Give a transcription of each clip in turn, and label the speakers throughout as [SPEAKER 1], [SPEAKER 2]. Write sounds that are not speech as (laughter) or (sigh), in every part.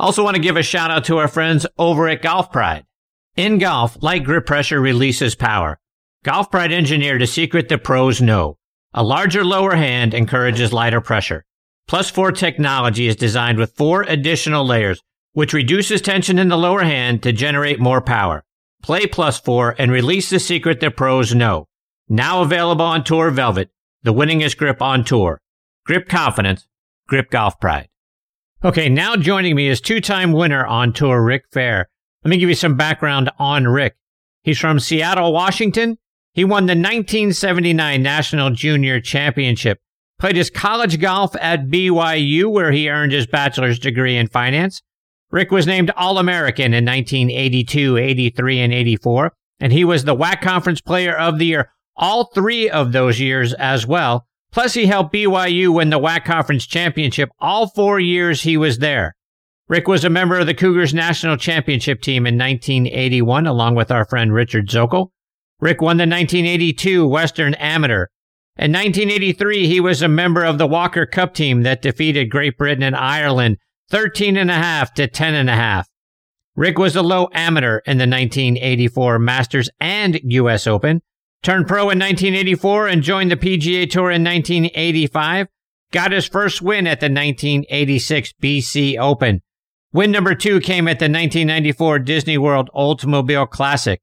[SPEAKER 1] Also want to give a shout out to our friends over at Golf Pride. In golf, light grip pressure releases power. Golf Pride engineered a secret the pros know. A larger lower hand encourages lighter pressure. Plus 4 technology is designed with four additional layers, which reduces tension in the lower hand to generate more power. Play Plus 4 and release the secret the pros know. Now available on Tour Velvet, the winningest grip on tour. Grip confidence, grip golf pride. Okay, now joining me is two-time winner on tour, Rick Fehr. Let me give you some background on Rick. He's from Seattle, Washington, he won the 1979 National Junior Championship, played his college golf at BYU, where he earned his bachelor's degree in finance. Rick was named All American in 1982, 83, and 84, and he was the WAC Conference Player of the Year all three of those years as well. Plus, he helped BYU win the WAC Conference Championship all four years he was there. Rick was a member of the Cougars national championship team in 1981, along with our friend Richard Zokol. Rick won the 1982 Western Amateur. In 1983, he was a member of the Walker Cup team that defeated Great Britain and Ireland 13 and a half to 10 and a half. Rick was a low amateur in the 1984 Masters and US Open, turned pro in 1984 and joined the PGA Tour in 1985, got his first win at the 1986 BC Open. Win number two came at the 1994 Disney World Oldsmobile Classic.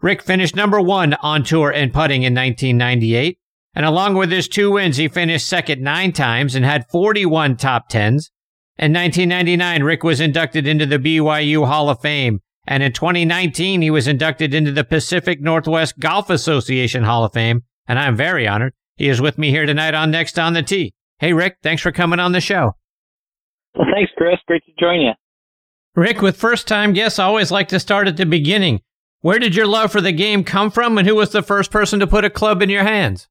[SPEAKER 1] Rick finished number one on tour in putting in 1998. And along with his two wins, he finished second nine times and had 41 top tens. In 1999, Rick was inducted into the BYU Hall of Fame. And in 2019, he was inducted into the Pacific Northwest Golf Association Hall of Fame. And I'm very honored. He is with me here tonight on Next on the Tee. Hey, Rick, thanks for coming on the show.
[SPEAKER 2] Well, thanks, Chris. Great to join you.
[SPEAKER 1] Rick, with first time guests, I always like to start at the beginning. Where did your love for the game come from, and who was the first person to put a club in your hands?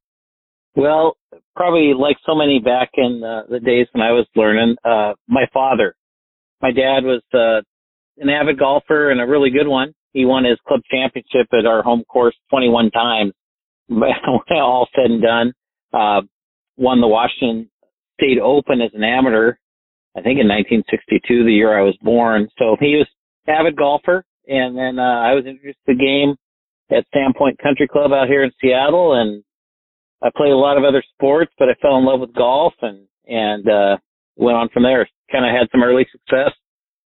[SPEAKER 2] Well, probably like so many back in uh, the days when I was learning, uh, my father. My dad was uh, an avid golfer and a really good one. He won his club championship at our home course 21 times. (laughs) All said and done, uh, won the Washington State Open as an amateur. I think in 1962, the year I was born. So he was avid golfer and then uh, I was introduced to the game at Sandpoint Country Club out here in Seattle, and I played a lot of other sports, but I fell in love with golf and and uh, went on from there. Kind of had some early success,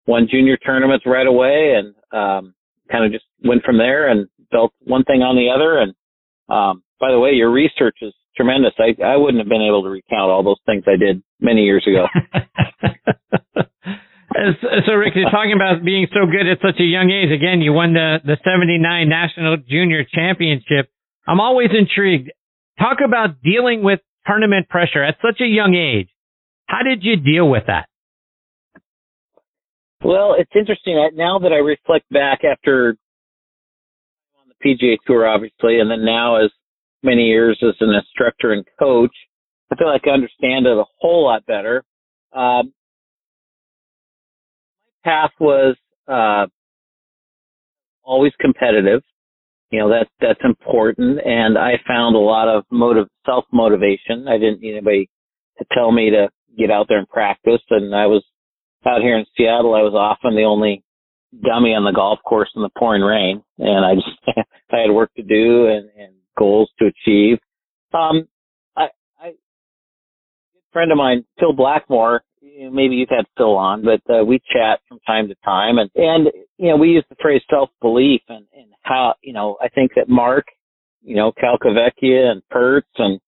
[SPEAKER 2] won junior tournaments right away, and um, kind of just went from there and built one thing on the other. And um, by the way, your research is tremendous. I I wouldn't have been able to recount all those things I did many years ago. (laughs)
[SPEAKER 1] so, Rick, you're talking about being so good at such a young age. Again, you won the, the 79 National Junior Championship. I'm always intrigued. Talk about dealing with tournament pressure at such a young age. How did you deal with that?
[SPEAKER 2] Well, it's interesting. Now that I reflect back after on the PGA Tour, obviously, and then now as many years as an instructor and coach, I feel like I understand it a whole lot better. Um, path was uh, always competitive. You know that's that's important, and I found a lot of motive, self motivation. I didn't need anybody to tell me to get out there and practice. And I was out here in Seattle. I was often the only dummy on the golf course in the pouring rain, and I just (laughs) I had work to do and, and goals to achieve. Um, I, I, a friend of mine, Phil Blackmar, maybe you've had Phil on, but uh, we chat from time to time, and and you know we use the phrase self belief, and and how you know I think that Mark, you know Calcavecchia and Pertz and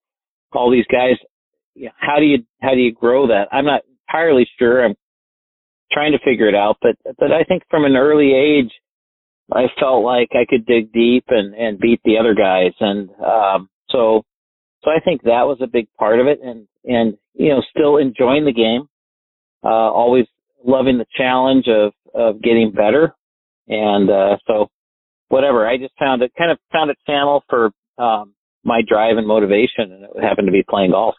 [SPEAKER 2] all these guys, you know, how do you how do you grow that? I'm not entirely sure. I'm trying to figure it out, but but I think from an early age, I felt like I could dig deep and and beat the other guys, and um, so so I think that was a big part of it, and and you know still enjoying the game uh, always loving the challenge of, of getting better. And, uh, so whatever, I just found it kind of found a channel for, um, my drive and motivation and it happened to be playing golf.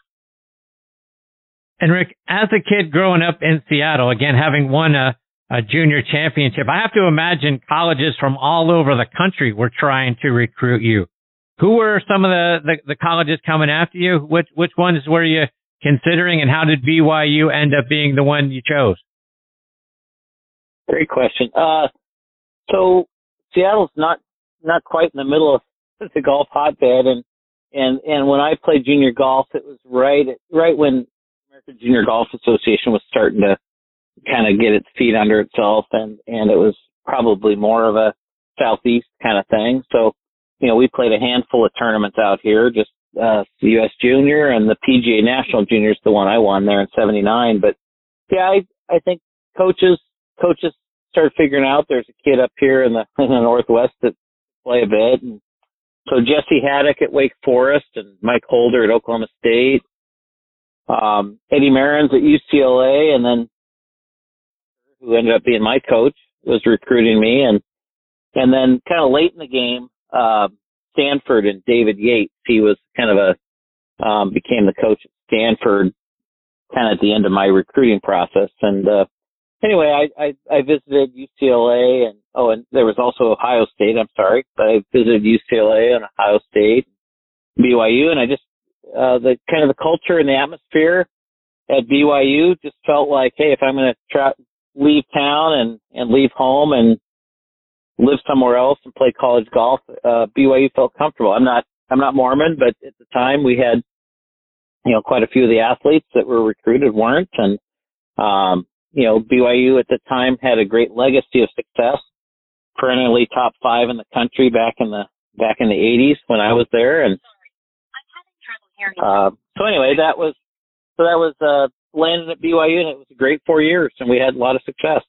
[SPEAKER 1] And Rick, as a kid growing up in Seattle, again, having won a, a junior championship, I have to imagine colleges from all over the country were trying to recruit you. Who were some of the, the, the colleges coming after you? Which, which ones were you considering, and how did BYU end up being the one you chose?
[SPEAKER 2] Great question. Uh, so Seattle's not not quite in the middle of (laughs) the golf hotbed, and and and when I played junior golf, it was right right when American Junior Golf Association was starting to kind of get its feet under itself, and and it was probably more of a southeast kind of thing. So, you know, we played a handful of tournaments out here, just uh, the U.S. Junior and the PGA National Junior is the one I won there in '79. But yeah, I I think coaches coaches started figuring out there's a kid up here in the (laughs) in the Northwest that play a bit, and so Jesse Haddock at Wake Forest and Mike Holder at Oklahoma State, um, Eddie Merrins at UCLA, and then who ended up being my coach was recruiting me, and and then kind of late in the game, uh, Stanford and David Yates. He was kind of a um, became the coach at Stanford, kind of at the end of my recruiting process, and uh, anyway, I, I, I visited UCLA and, oh, and there was also Ohio State, I'm sorry, but I visited UCLA and Ohio State, BYU, and I just, uh, the kind of the culture and the atmosphere at BYU just felt like, hey, if I'm going to try, leave town and, and leave home and live somewhere else and play college golf, uh, BYU felt comfortable. I'm not, I'm not Mormon, but at the time we had, you know, quite a few of the athletes that were recruited weren't. And, um, you know, BYU at the time had a great legacy of success, perennially top five in the country back in the back in the 80s when I was there, and uh, so anyway, that was so that was uh, landing at BYU, and it was a great four years, and we had a lot of success.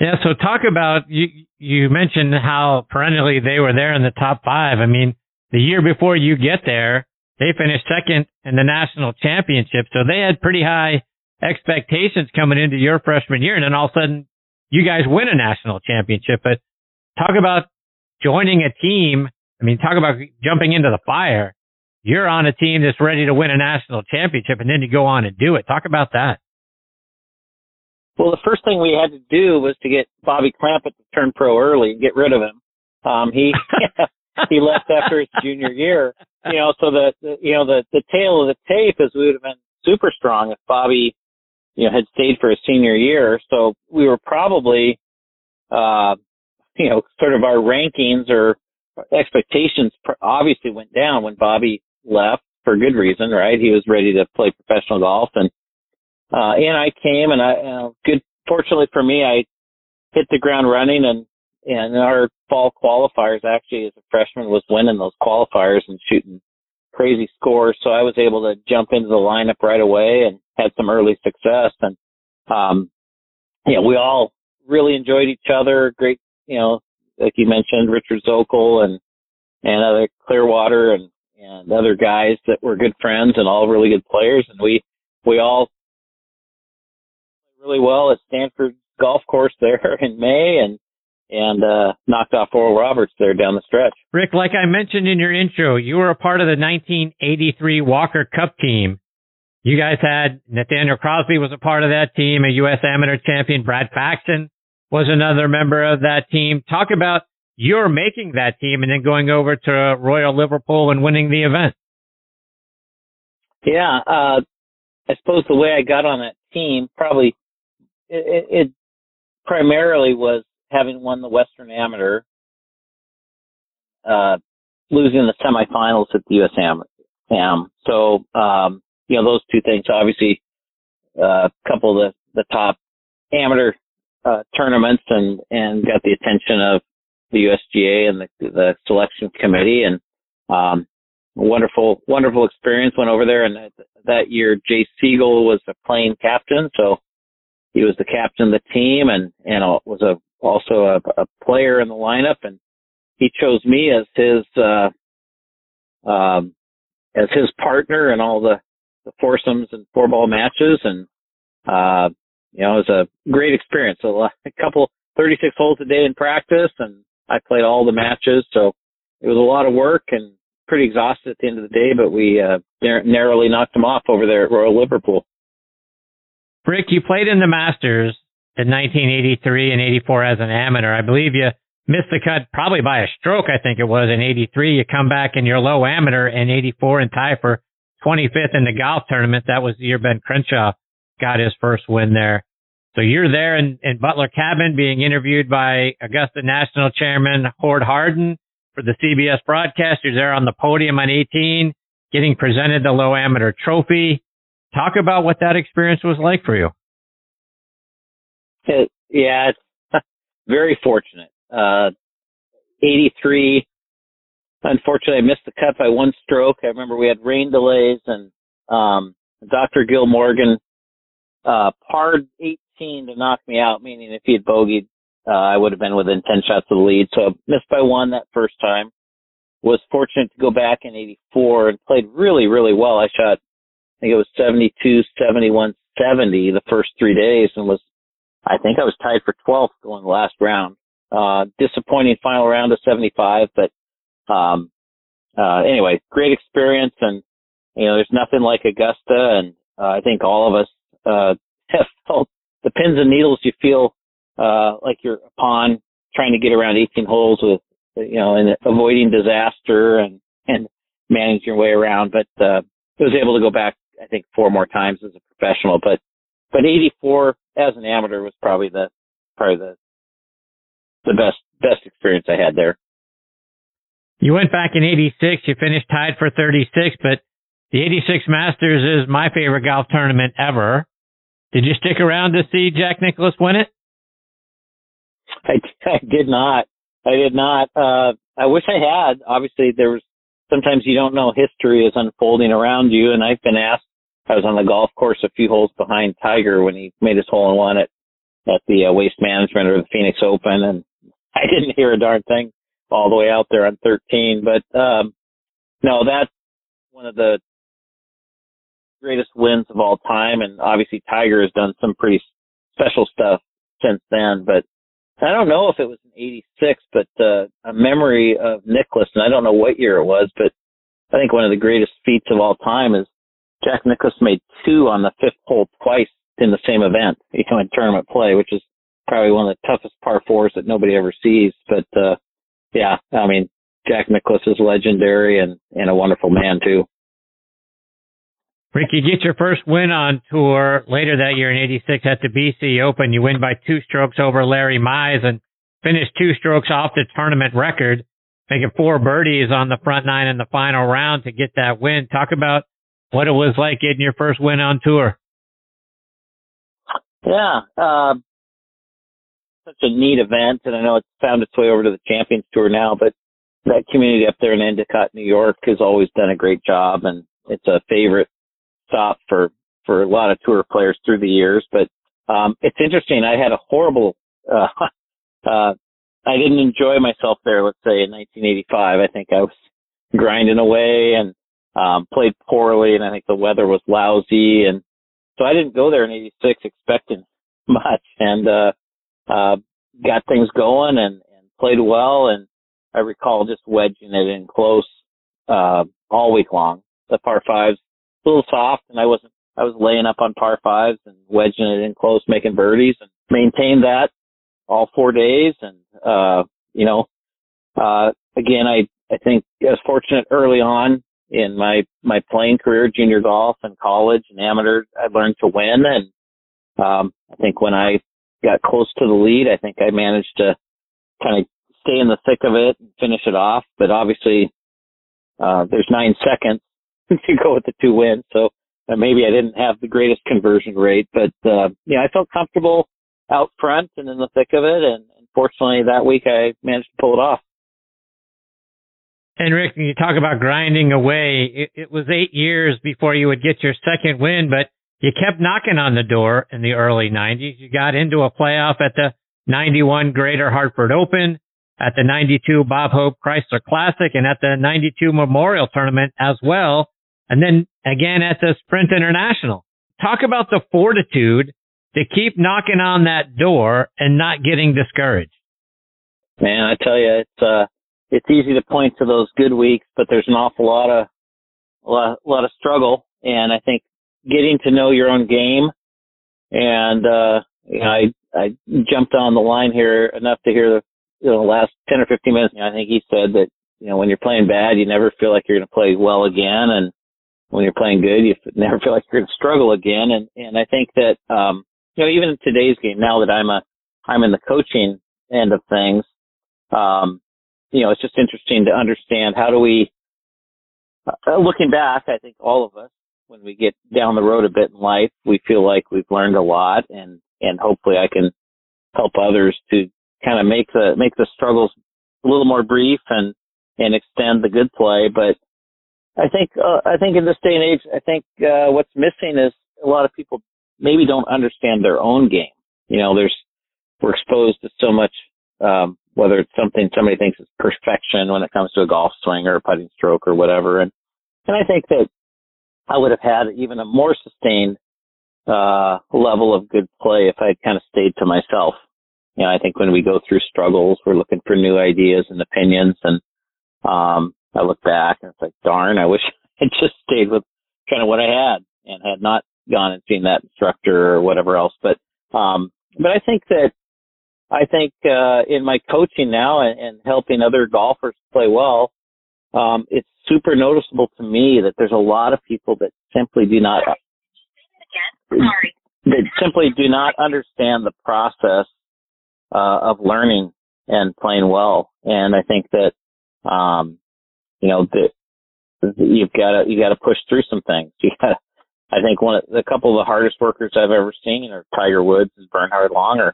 [SPEAKER 1] Yeah, so talk about you. You mentioned how perennially they were there in the top five. I mean, the year before you get there, they finished second in the national championship, so they had pretty high expectations coming into your freshman year, and then all of a sudden you guys win a national championship. But talk about joining a team. I mean, talk about jumping into the fire. You're on a team that's ready to win a national championship, and then you go on and do it. Talk about that.
[SPEAKER 2] Well, the first thing we had to do was to get Bobby Clampett to turn pro early and get rid of him. Um, he (laughs) he left after his junior year. You know, so the, the you know the the tail of the tape is we would have been super strong if Bobby you know, had stayed for his senior year. So we were probably, uh, you know, sort of our rankings or expectations obviously went down when Bobby left for good reason, right? He was ready to play professional golf and, uh, and I came and I, uh, good, fortunately for me, I hit the ground running and, and our fall qualifiers actually as a freshman was winning those qualifiers and shooting crazy scores. So I was able to jump into the lineup right away and had some early success. And, um, yeah, we all really enjoyed each other. Great, you know, like you mentioned, Richard Zokol and, and other Clearwater and, and other guys that were good friends and all really good players. And we, we all really well at Stanford golf course there (laughs) in May and, and uh, knocked off Oral Roberts there down the stretch.
[SPEAKER 1] Rick, like I mentioned in your intro, you were a part of the 1983 Walker Cup team. You guys had Nathaniel Crosby was a part of that team, a U.S. amateur champion. Brad Faxon was another member of that team. Talk about your making that team and then going over to Royal Liverpool and winning the event.
[SPEAKER 2] Yeah, uh, I suppose the way I got on that team probably it, it primarily was having won the Western Amateur, uh, losing the semifinals at the U.S. Am. So, um, you know, those two things, obviously, uh, a couple of the, the top amateur, uh, tournaments and, and got the attention of the USGA and the, the selection committee and, um, wonderful, wonderful experience. Went over there and that, that year, Jay Sigel was the playing captain. So he was the captain of the team and, and was a also a, a player in the lineup, and he chose me as his uh, um, as his partner in all the, the foursomes and four ball matches, and uh, you know it was a great experience. A, a couple 36 holes a day in practice, and I played all the matches, so it was a lot of work and pretty exhausted at the end of the day, but we uh, narrowly knocked them off over there at Royal Liverpool.
[SPEAKER 1] Rick, you played in the Masters in 1983 and 84 as an amateur. I believe you missed the cut probably by a stroke, I think it was in 83. You come back in your low amateur in 84 and tie for 25th in the golf tournament. That was the year Ben Crenshaw got his first win there. So you're there in, in Butler Cabin being interviewed by Augusta National Chairman Hord Hardin for the CBS broadcast. You're there on the podium on 18, getting presented the low amateur trophy. Talk about what that experience was like for you.
[SPEAKER 2] It, yeah, it's (laughs) very fortunate. Uh, 83. Unfortunately, I missed the cut by one stroke. I remember we had rain delays and, um, Dr. Gil Morgan, uh, parred 18 to knock me out, meaning if he had bogeyed, uh, I would have been within 10 shots of the lead. So I missed by one that first time. Was fortunate to go back in 84 and played really, really well. I shot, I think it was 72, 71, 70 the first three days and was, I think I was tied for 12th going the last round. Uh, disappointing final round of 75, but, um, uh, anyway, great experience and, you know, there's nothing like Augusta and, uh, I think all of us, uh, pins and needles you feel, uh, like you're upon trying to get around 18 holes with, you know, and avoiding disaster and, and managing your way around. But, uh, I was able to go back, I think, four more times as a professional, but, but 84 as an amateur was probably the, probably the, the best, best experience I had there.
[SPEAKER 1] You went back in 86, you finished tied for 36, but the 86 Masters is my favorite golf tournament ever. Did you stick around to see Jack Nicklaus win it?
[SPEAKER 2] I, (laughs) I did not. I did not. Uh, I wish I had. Obviously, there was sometimes you don't know history is unfolding around you, and I've been asked. I was on the golf course a few holes behind Tiger when he made his hole in one at at the uh, Waste Management or the Phoenix Open, and (laughs) I didn't hear a darn thing all the way out there on 13. But um, no, that's one of the greatest wins of all time. And obviously Tiger has done some pretty special stuff since then, but I don't know if it was in 86, but, uh, a memory of Nicklaus, and I don't know what year it was, but I think one of the greatest feats of all time is Jack Nicklaus made two on the fifth hole twice in the same event, you know, in tournament play, which is probably one of the toughest par fours that nobody ever sees. But, uh, yeah, I mean, Jack Nicklaus is legendary and, and a wonderful man too.
[SPEAKER 1] Rick, you get your first win on tour later that year in 86 at the BC Open. You win by two strokes over Larry Mize and finish two strokes off the tournament record, making four birdies on the front nine in the final round to get that win. Talk about what it was like getting your first win on tour.
[SPEAKER 2] Yeah, uh, such a neat event, and I know it's found its way over to the Champions Tour now, but that community up there in Endicott, New York has always done a great job, and it's a favorite stop for for a lot of tour players through the years. But um, it's interesting. I had a horrible. Uh, (laughs) uh, I didn't enjoy myself there. Let's say in 1985, I think I was grinding away and um, played poorly, and I think the weather was lousy, and so I didn't go there in '86 expecting (laughs) much, and uh, uh, got things going and, and played well, and I recall just wedging it in close uh, all week long. The par fives little soft, and I wasn't. I was laying up on par fives and wedging it in close, making birdies, and maintained that all four days. And uh, you know, uh, again, I I think I was fortunate early on in my my playing career, junior golf and college and amateur. I learned to win, and um, I think when I got close to the lead, I think I managed to kind of stay in the thick of it and finish it off. But obviously, uh, there's nine seconds (laughs) to go with the two wins. So uh, maybe I didn't have the greatest conversion rate, but uh, yeah, I felt comfortable out front and in the thick of it. And fortunately, that week I managed to pull it off.
[SPEAKER 1] And Rick, you talk about grinding away. It, it was eight years before you would get your second win, but you kept knocking on the door in the early 90s. You got into a playoff at the 91 Greater Hartford Open, at the 92 Bob Hope Chrysler Classic, and at the 92 Memorial Tournament as well and then again at the Sprint International. Talk about the fortitude to keep knocking on that door and not getting discouraged.
[SPEAKER 2] Man, I tell you, it's uh, it's easy to point to those good weeks, but there's an awful lot of a lot, lot of struggle, and I think getting to know your own game, and uh, you know, I I jumped on the line here enough to hear the you know, last ten or fifteen minutes. I think he said that you know when you're playing bad, you never feel like you're going to play well again, and when you're playing good, you (laughs) never feel like you're going to struggle again. And, and I think that, um, you know, even in today's game, now that I'm a, I'm in the coaching end of things, um, you know, it's just interesting to understand how do we, uh, looking back, I think all of us, when we get down the road a bit in life, we feel like we've learned a lot and, and hopefully I can help others to kind of make the, make the struggles a little more brief and, and extend the good play. But I think, uh, I think in this day and age, I think, uh, what's missing is a lot of people maybe don't understand their own game. You know, there's, we're exposed to so much, um, whether it's something somebody thinks is perfection when it comes to a golf swing or a putting stroke or whatever. And, and I think that I would have had even a more sustained, uh, level of good play if I had kind of stayed to myself. You know, I think when we go through struggles, we're looking for new ideas and opinions. And, um, I look back and it's like, darn, I wish (laughs) I just stayed with kind of what I had and had not gone and seen that instructor or whatever else. But, um, but I think that I think uh, in my coaching now and, and helping other golfers play well, um, it's super noticeable to me that there's a lot of people that simply do not
[SPEAKER 3] Sorry.
[SPEAKER 2] that simply do not understand the process uh, of learning and playing well. And I think that um, you know that you've got to you got to push through some things. (laughs) You got I think one of a couple of the hardest workers I've ever seen are Tiger Woods and Bernhard Langer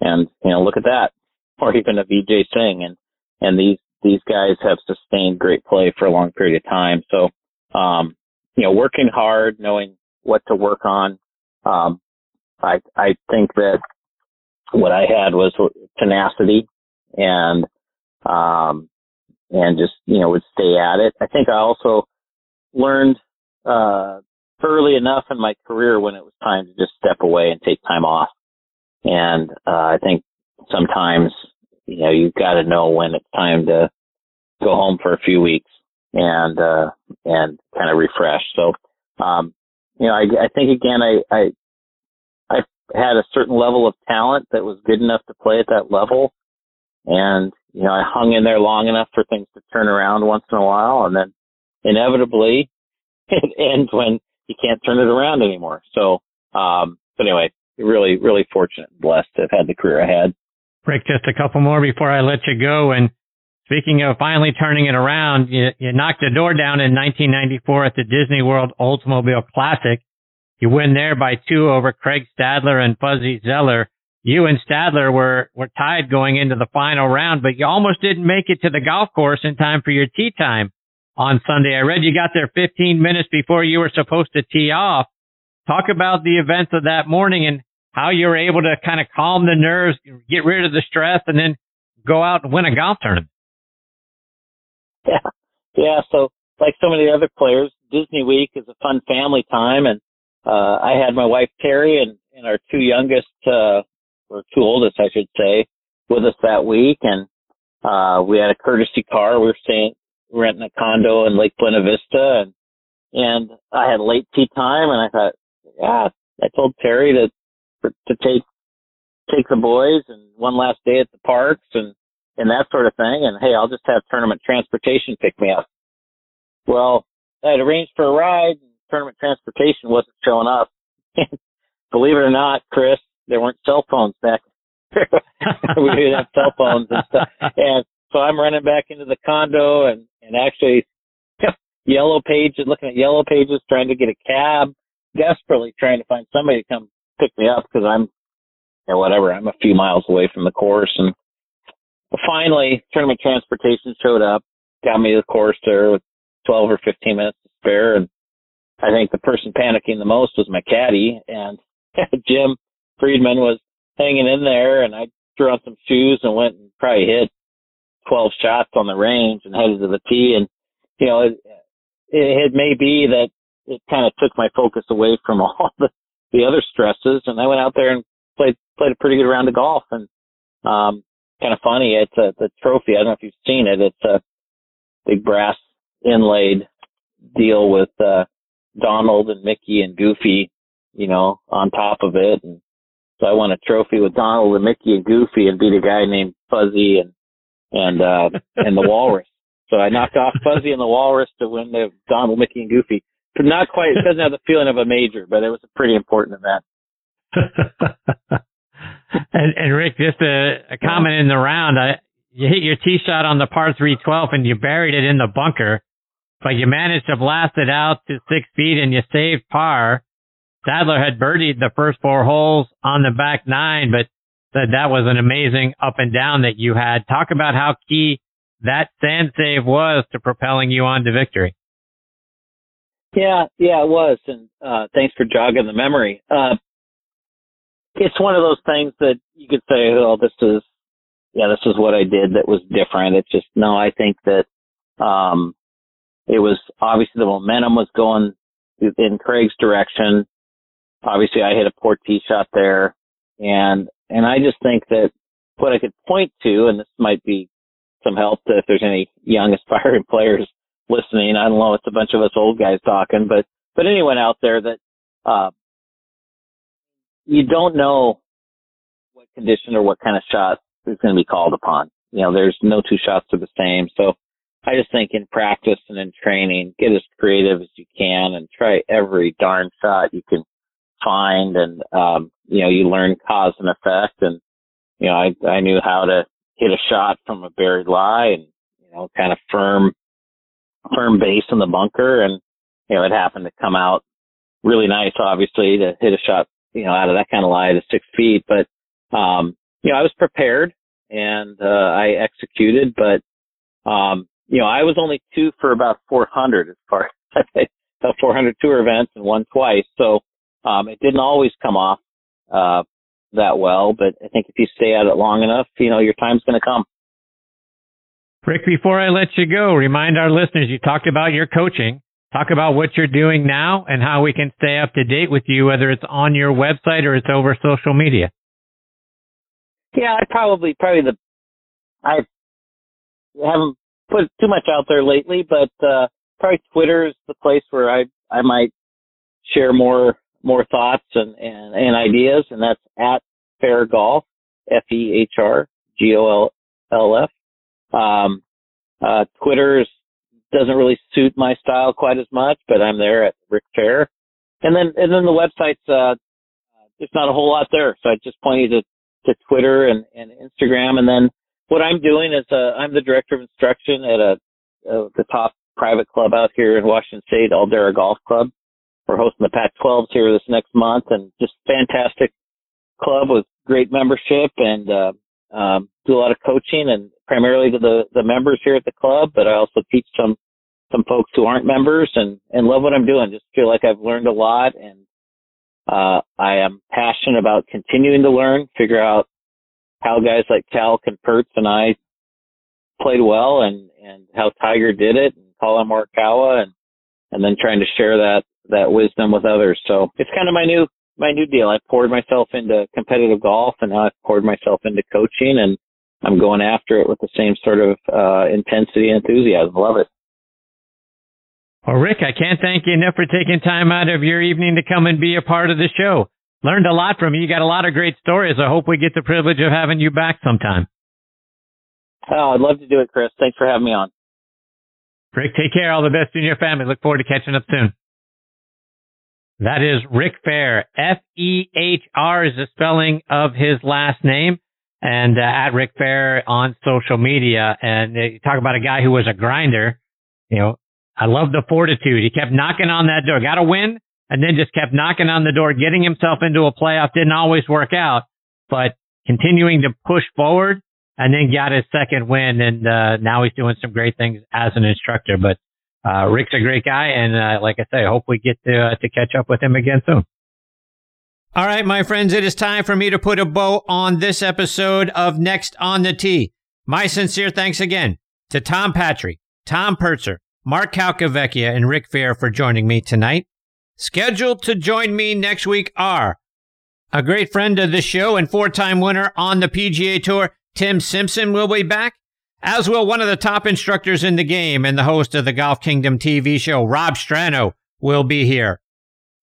[SPEAKER 2] and, you know, look at that. (laughs) Or even a Vijay Singh. And, and these, these guys have sustained great play for a long period of time. So, um, you know, working hard, knowing what to work on. Um, I, I think that what I had was tenacity and, um, and just, you know, would stay at it. I think I also learned, uh, early enough in my career when it was time to just step away and take time off. And uh, I think sometimes, you know, you've got to know when it's time to go home for a few weeks and uh, and kind of refresh. So, um, you know, I, I think again, I, I I had a certain level of talent that was good enough to play at that level, and you know, I hung in there long enough for things to turn around once in a while, and then inevitably (laughs) it ends when you can't turn it around anymore. So, um, but anyway, really, really fortunate and blessed to have had the career I had.
[SPEAKER 1] Rick, just a couple more before I let you go. And speaking of finally turning it around, you, you knocked the door down in 1994 at the Disney World Oldsmobile Classic. You win there by two over Craig Stadler and Fuzzy Zoeller. You and Stadler were, were tied going into the final round, but you almost didn't make it to the golf course in time for your tee time on Sunday. I read you got there 15 minutes before you were supposed to tee off. Talk about the events of that morning and how you were able to kind of calm the nerves, get rid of the stress, and then go out and win a golf tournament.
[SPEAKER 2] Yeah, yeah. So like so many other players, Disney Week is a fun family time, and uh, I had my wife Terry and, and our two youngest, uh, or two oldest, I should say, with us that week, and uh, we had a courtesy car. We were staying, renting a condo in Lake Buena Vista, and and I had late tee time, and I thought, yeah, I told Terry to to take take the boys and one last day at the parks and and that sort of thing. And hey, I'll just have tournament transportation pick me up. Well, I had arranged for a ride, and tournament transportation wasn't showing up. (laughs) Believe it or not, Chris, there weren't cell phones back. (laughs) we didn't have cell phones and stuff. And so I'm running back into the condo and and actually (laughs) yellow pages, looking at yellow pages, trying to get a cab, desperately trying to find somebody to come pick me up because I'm, or whatever, I'm a few miles away from the course. And finally, tournament transportation showed up, got me to the course there with 12 or 15 minutes to spare. And I think the person panicking the most was my caddy and (laughs) Jim Friedman was hanging in there and I threw on some shoes and went and probably hit 12 shots on the range and headed to the tee. And, you know, it, it, it may be that it kind of took my focus away from (laughs) all the the other stresses. And I went out there and played played a pretty good round of golf. And um, kind of funny, it's a the trophy. I don't know if you've seen it. It's a big brass inlaid deal with uh, Donald and Mickey and Goofy, you know, on top of it. And so I won a trophy with Donald and Mickey and Goofy and beat a guy named Fuzzy and and uh (laughs) and the Walrus. So I knocked off Fuzzy and the Walrus to win the Donald, Mickey, and Goofy But not quite. It doesn't have the feeling of a major, but it was a pretty important event. (laughs)
[SPEAKER 1] and, and Rick, just a, a comment in the round. I, you hit your tee shot on the par three twelve and you buried it in the bunker, but you managed to blast it out to six feet and you saved par. Stadler had birdied the first four holes on the back nine, but said that was an amazing up and down that you had. Talk about how key that sand save was to propelling you on to victory.
[SPEAKER 2] Yeah, yeah, it was, and uh, thanks for jogging the memory. Uh, it's one of those things that you could say, "Oh, this is, yeah, this is what I did that was different." It's just no. I think that um, it was obviously the momentum was going in Craig's direction. Obviously, I hit a poor tee shot there, and and I just think that what I could point to, and this might be some help to if there's any young aspiring (laughs) players listening. I don't know, it's a bunch of us old guys talking, but but anyone out there that uh, you don't know what condition or what kind of shot is going to be called upon. You know, there's no two shots are the same. So I just think in practice and in training, get as creative as you can and try every darn shot you can find. And, um, you know, you learn cause and effect. And, you know, I, I knew how to hit a shot from a buried lie and, you know, kind of firm, firm base in the bunker. And, you know, it happened to come out really nice, obviously, to hit a shot you know, out of that kind of lie to six feet. But, um, you know, I was prepared and, uh, I executed, but, um, you know, I was only two for about 400 as far (laughs) as 400 tour events and won twice. So, um, it didn't always come off, uh, that well, but I think if you stay at it long enough, you know, your time's going to come.
[SPEAKER 1] Rick, before I let you go, remind our listeners you talked about your coaching. Talk about what you're doing now and how we can stay up to date with you, whether it's on your website or it's over social media.
[SPEAKER 2] Yeah, I probably probably the I haven't put too much out there lately, but uh probably Twitter is the place where I I might share more more thoughts and and, and ideas, and that's at Fehr Golf, F E H R G O L L F. Um, uh, Twitter doesn't really suit my style quite as much, but I'm there at Rick Fehr. And then, and then the website's, uh, there's not a whole lot there. So I just point you to, to Twitter and, and Instagram. And then what I'm doing is, uh, I'm the director of instruction at a, uh, the top private club out here in Washington State, Aldera Golf Club. We're hosting the Pac-12s here this next month and just fantastic club with great membership and, uh, um, do a lot of coaching and primarily to the, the members here at the club, but I also teach some, some folks who aren't members and, and love what I'm doing. Just feel like I've learned a lot and, uh, I am passionate about continuing to learn, figure out how guys like Cal and Pertz and I played well and, and how Tiger did it and Collin Morikawa and, and then trying to share that, that wisdom with others. So it's kind of my new my new deal. I poured myself into competitive golf and now I've poured myself into coaching and I'm going after it with the same sort of uh, intensity and enthusiasm. Love it.
[SPEAKER 1] Well, Rick, I can't thank you enough for taking time out of your evening to come and be a part of the show. Learned a lot from you. You got a lot of great stories. I hope we get the privilege of having you back sometime.
[SPEAKER 2] Oh, I'd love to do it, Chris. Thanks for having me on.
[SPEAKER 1] Rick, take care. All the best in your family. Look forward to catching up soon. That is Rick Fehr. F-E-H-R is the spelling of his last name. And uh, at Rick Fehr on social media. And uh, you talk about a guy who was a grinder. You know, I love the fortitude. He kept knocking on that door. Got a win and then just kept knocking on the door, getting himself into a playoff. Didn't always work out, but continuing to push forward and then got his second win. And uh, now he's doing some great things as an instructor. But uh, Rick's a great guy, and uh, like I say, I hope we get to uh, to catch up with him again soon. All right, my friends, it is time for me to put a bow on this episode of Next on the Tee. My sincere thanks again to Tom Patri, Tom Purtzer, Mark Calcavecchia, and Rick Fehr for joining me tonight. Scheduled to join me next week are a great friend of the show and four-time winner on the PGA Tour, Tim Simpson will be back, as will one of the top instructors in the game and the host of the Golf Kingdom TV show, Rob Strano, will be here.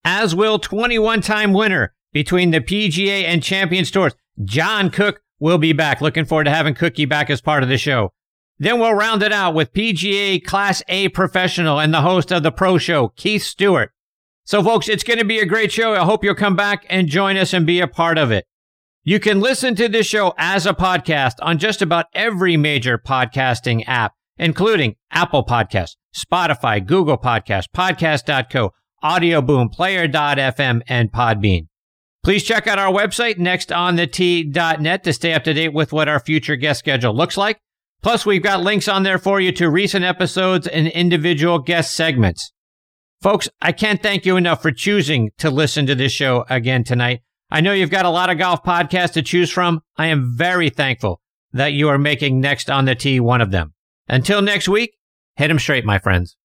[SPEAKER 1] As will 21 time winner between the PGA and Champions Tours, John Cook will be back. Looking forward to having Cookie back as part of the show. Then we'll round it out with PGA Class A professional and the host of the Pro Show, Keith Stewart. So, folks, it's going to be a great show. I hope you'll come back and join us and be a part of it. You can listen to this show as a podcast on just about every major podcasting app, including Apple Podcasts, Spotify, Google Podcasts, Podcast.co, Audio Boom, Player.fm, and Podbean. Please check out our website, nextonthetee.net, to stay up to date with what our future guest schedule looks like. Plus, we've got links on there for you to recent episodes and individual guest segments. Folks, I can't thank you enough for choosing to listen to this show again tonight. I know you've got a lot of golf podcasts to choose from. I am very thankful that you are making Next on the Tee one of them. Until next week, hit 'em straight, my friends.